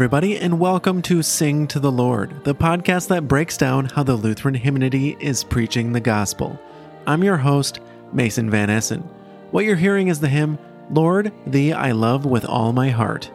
Everybody, and welcome to Sing to the Lord, the podcast that breaks down how the Lutheran hymnody is preaching the gospel. I'm your host, Mason Van Essen. What you're hearing is the hymn, Lord, Thee I Love with All My Heart.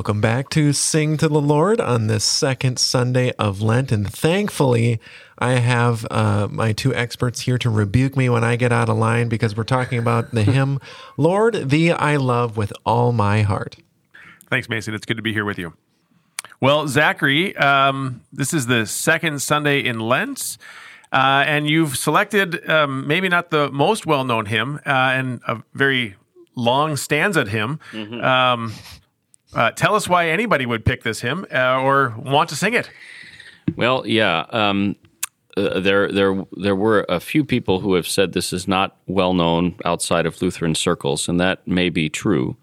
Welcome back to Sing to the Lord on this second Sunday of Lent. And thankfully, I have uh, my two experts here to rebuke me when I get out of line because we're talking about the hymn, Lord, Thee I Love with All My Heart. Thanks, Mason. It's good to be here with you. Well, Zachary, um, this is the second Sunday in Lent. Uh, and you've selected um, maybe not the most well known hymn uh, and a very long stanza hymn. Mm-hmm. Um, uh, tell us why anybody would pick this hymn uh, or want to sing it. Well, yeah, um, uh, there there there were a few people who have said this is not well known outside of Lutheran circles, and that may be true.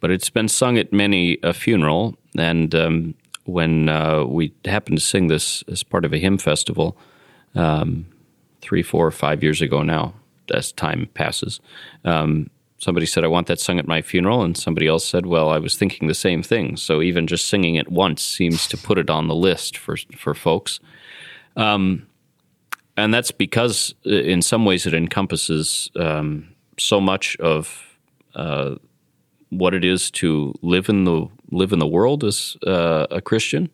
But it's been sung at many a funeral, and um, when uh, we happened to sing this as part of a hymn festival, um, three, four, five years ago now, as time passes, um, somebody said, I want that sung at my funeral. And somebody else said, Well, I was thinking the same thing. So even just singing it once seems to put it on the list for, for folks. Um, and that's because, uh, in some ways, it encompasses um, so much of uh, what it is to live in the live in the world as uh, a Christian,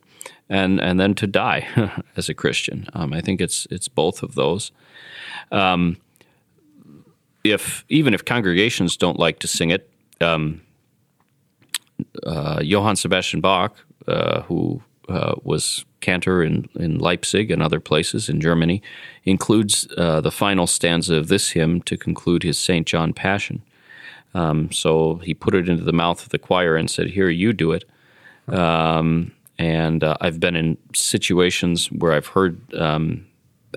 and and then to die as a Christian. Um, I think it's it's both of those. Um, if even if congregations don't like to sing it, um, uh, Johann Sebastian Bach, uh, who uh, was cantor in, in Leipzig and other places in Germany, includes uh, the final stanza of this hymn to conclude his St. John Passion. Um, so he put it into the mouth of the choir and said, Here, you do it. Um, and uh, I've been in situations where I've heard um,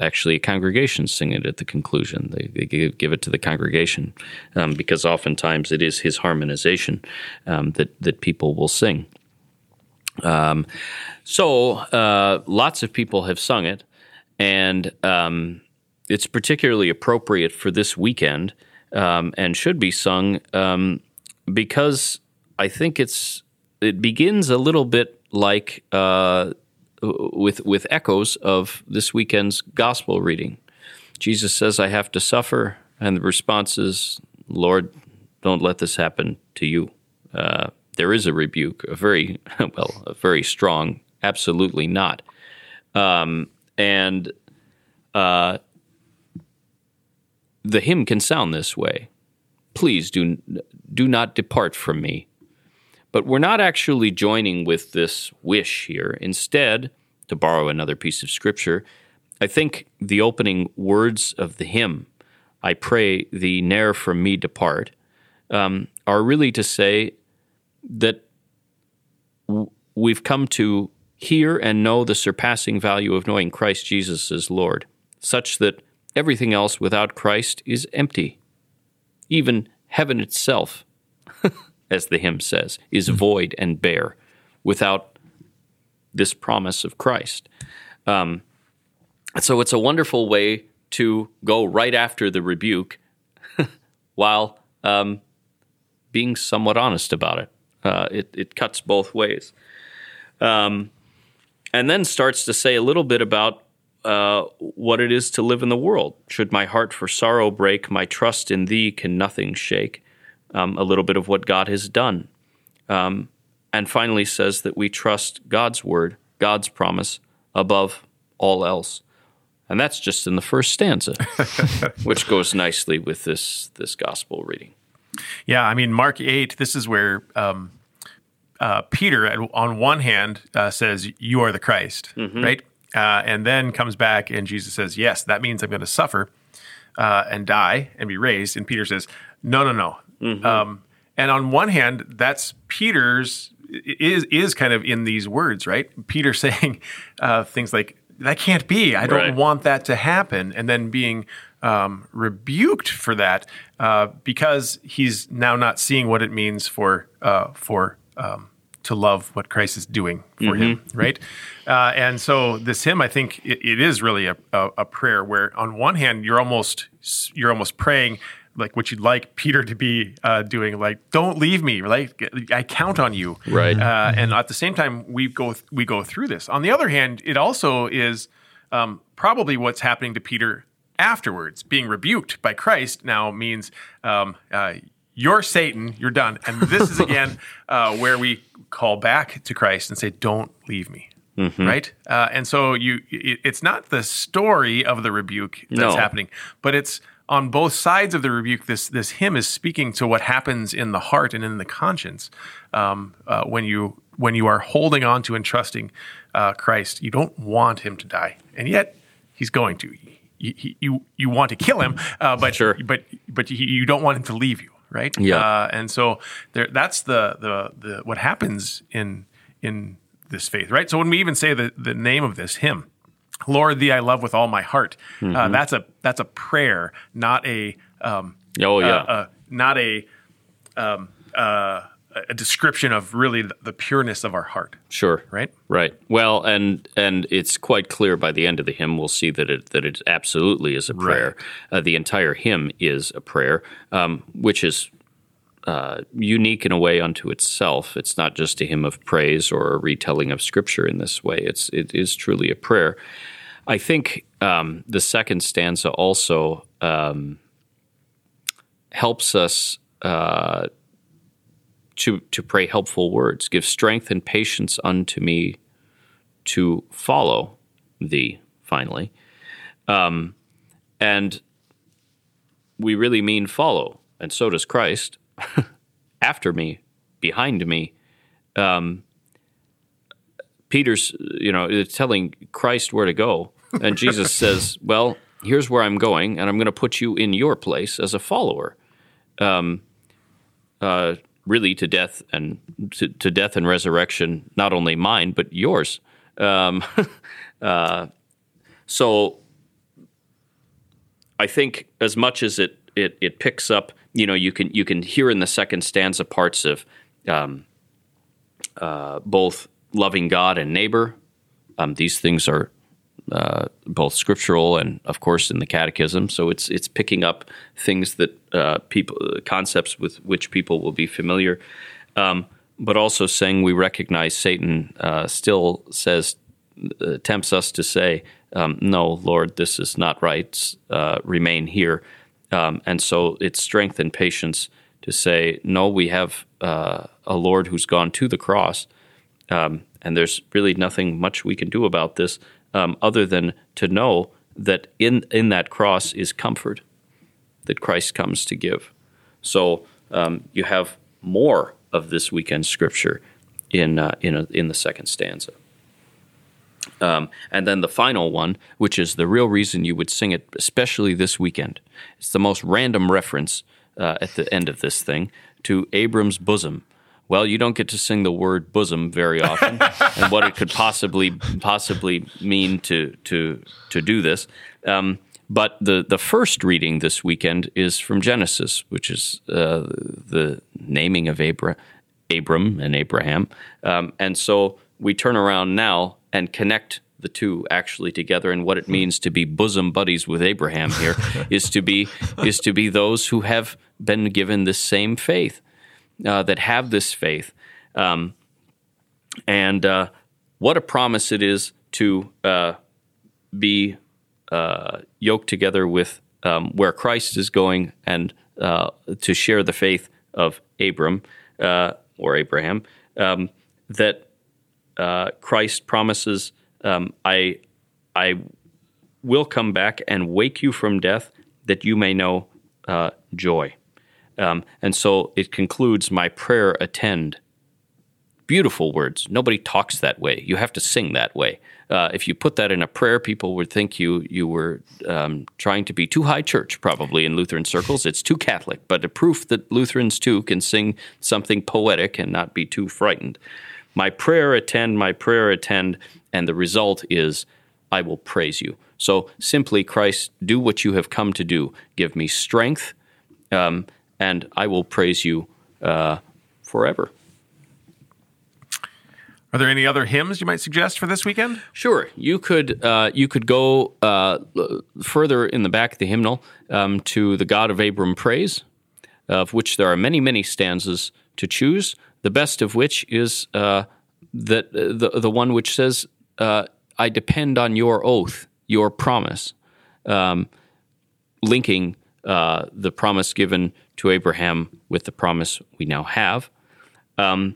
actually a congregation sing it at the conclusion. They, they give, give, it to the congregation um, because oftentimes it is his harmonization um, that that people will sing. Um, so uh, lots of people have sung it, and um, it's particularly appropriate for this weekend um, and should be sung um, because I think it's it begins a little bit like. Uh, with with echoes of this weekend's gospel reading. Jesus says, "I have to suffer," and the response is, "Lord, don't let this happen to you." Uh, there is a rebuke, a very well, a very strong, absolutely not, um, and uh, the hymn can sound this way. Please do do not depart from me. But we're not actually joining with this wish here. Instead, to borrow another piece of scripture, I think the opening words of the hymn, I pray thee ne'er from me depart, um, are really to say that w- we've come to hear and know the surpassing value of knowing Christ Jesus as Lord, such that everything else without Christ is empty. Even heaven itself as the hymn says, is hmm. void and bare without this promise of Christ. Um, so it's a wonderful way to go right after the rebuke while um, being somewhat honest about it. Uh, it. It cuts both ways. Um, and then starts to say a little bit about uh, what it is to live in the world. Should my heart for sorrow break, my trust in thee can nothing shake um, a little bit of what God has done. Um, and finally says that we trust God's word, God's promise above all else. And that's just in the first stanza, which goes nicely with this, this gospel reading. Yeah, I mean, Mark 8, this is where um, uh, Peter, on one hand, uh, says, You are the Christ, mm-hmm. right? Uh, and then comes back and Jesus says, Yes, that means I'm going to suffer uh, and die and be raised. And Peter says, No, no, no. Mm-hmm. Um, and on one hand, that's Peter's is is kind of in these words, right? Peter saying uh, things like, "That can't be. I don't Right. want that to happen," and then being um, rebuked for that uh, because he's now not seeing what it means for uh, for um, to love what Christ is doing for him, right? Uh, and so this hymn, I think it, it is really a, a, a prayer where, on one hand, you're almost you're almost praying like what you'd like Peter to be uh, doing, like "Don't leave me," like I count on you, Right. Uh, and at the same time, we go we go through this. On the other hand, it also is um, probably what's happening to Peter afterwards. Being rebuked by Christ now means um, uh, you're Satan, you're done. And this is again uh, where we call back to Christ and say, "Don't leave me." Right, uh, and so you, it, it's not the story of the rebuke that's No. happening, but it's on both sides of the rebuke. This this hymn is speaking to what happens in the heart and in the conscience um, uh, when you when you are holding on to and trusting uh, Christ. You don't want him to die, and yet he's going to. You you, you, you want to kill him, uh, but Sure. but but you, you don't want him to leave you, right? Yeah. Uh, and so there, that's the, the the what happens in in this faith, right? So when we even say the the name of this hymn, Lord, Thee I love with all my heart, Mm-hmm. uh, that's a that's a prayer, not a um, Oh, yeah. uh, uh, not a um, uh, a description of really the, pureness of our heart, Sure. right? Right. Well, and and it's quite clear by the end of the hymn. We'll see that it that it absolutely is a prayer. Uh, the entire hymn is a prayer, um, which is uh, unique in a way unto itself. It's not just a hymn of praise or a retelling of scripture in this way. It's it is truly a prayer. I think um, the second stanza also um, helps us uh, to to pray helpful words. Give strength and patience unto me to follow thee. Finally, um, and we really mean follow, and so does Christ. After me, behind me. Um, Peter's, you know, it's telling Christ where to go, and Jesus says, "Well, here's where I'm going, and I'm going to put you in your place as a follower." uh, really to death and to, to death and resurrection, not only mine but yours. Um, uh, so I think as much as it, it it picks up, you know, you can you can hear in the second stanza parts of um, uh, both loving God and neighbor. Um, these things are uh, both scriptural and, of course, in the Catechism. So it's it's picking up things that uh, people concepts with which people will be familiar, um, but also saying we recognize Satan uh, still says uh, tempts us to say, um, "No, Lord, this is not right. Uh, remain here." Um, and so it's strength and patience to say, "No, we have uh, a Lord who's gone to the cross." um, and there's really nothing much we can do about this um, other than to know that in in that cross is comfort that Christ comes to give. So um, you have more of this weekend scripture in uh, in a, in the second stanza. Um, and then the final one, which is the real reason you would sing it, especially this weekend. It's the most random reference uh, at the end of this thing to Abram's bosom. Well, you don't get to sing the word bosom very often, and what it could possibly possibly mean to to to do this. Um, but the the first reading this weekend is from Genesis, which is uh, the naming of Abra, Abram and Abraham, um, and so we turn around now and connect the two actually together. And what it means to be bosom buddies with Abraham here is to be is to be those who have been given the same faith uh, that have this faith. Um, and uh, what a promise it is to uh, be uh, yoked together with um, where Christ is going and uh, to share the faith of Abram uh, or Abraham um, that uh, Christ promises, um, I, I will come back and wake you from death that you may know uh, joy. Um, and so it concludes, My prayer attend. beautiful words. Nobody talks that way. You have to sing that way. Uh, if you put that in a prayer, people would think you you were um, trying to be too high church, probably in Lutheran circles. It's too Catholic, but a proof that Lutherans too can sing something poetic and not be too frightened. My prayer attend, my prayer attend, and the result is I will praise you. So simply, Christ, do what you have come to do. Give me strength, um, and I will praise you uh, forever. Are there any other hymns you might suggest for this weekend? Sure, you could uh, you could go uh, further in the back of the hymnal um, to the God of Abram praise, of which there are many many stanzas to choose. The best of which is uh, that the the one which says, uh, "I depend on your oath, your promise," um, linking uh, the promise given to Abraham with the promise we now have. Um,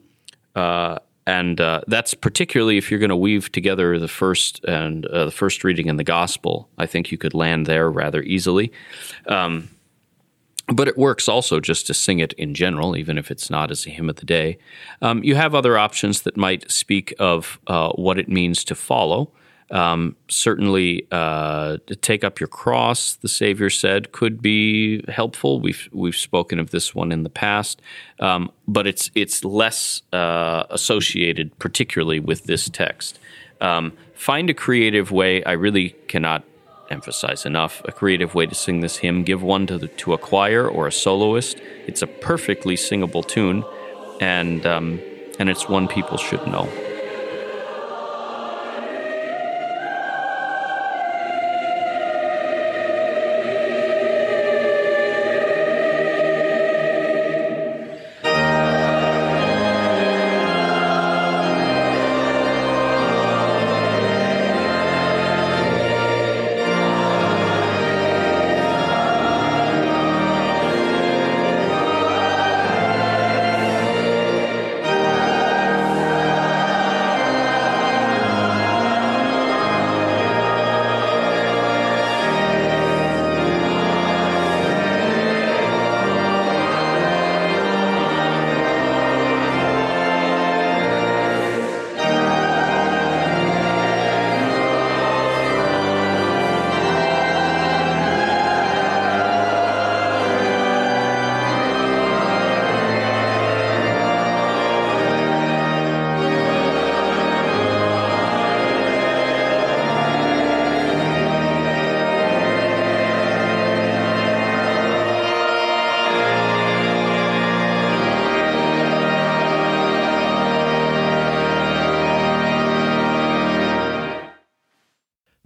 uh, and uh, that's particularly if you're going to weave together the first and uh, the first reading in the gospel. I think you could land there rather easily. Um, but it works also just to sing it in general, even if it's not as a hymn of the day. Um, you have other options that might speak of uh, what it means to follow. Um, certainly, uh, to take up your cross, the Savior said, could be helpful. We've we've spoken of this one in the past, um, but it's it's less uh, associated, particularly with this text. Um, find a creative way. I really cannot emphasize enough a creative way to sing this hymn. Give one to the, to a choir or a soloist. It's a perfectly singable tune, and um, and it's one people should know.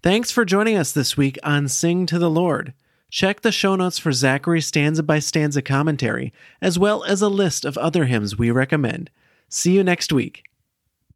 Thanks for joining us this week on Sing to the Lord. Check the show notes for Zachary's stanza by stanza commentary, as well as a list of other hymns we recommend. See you next week.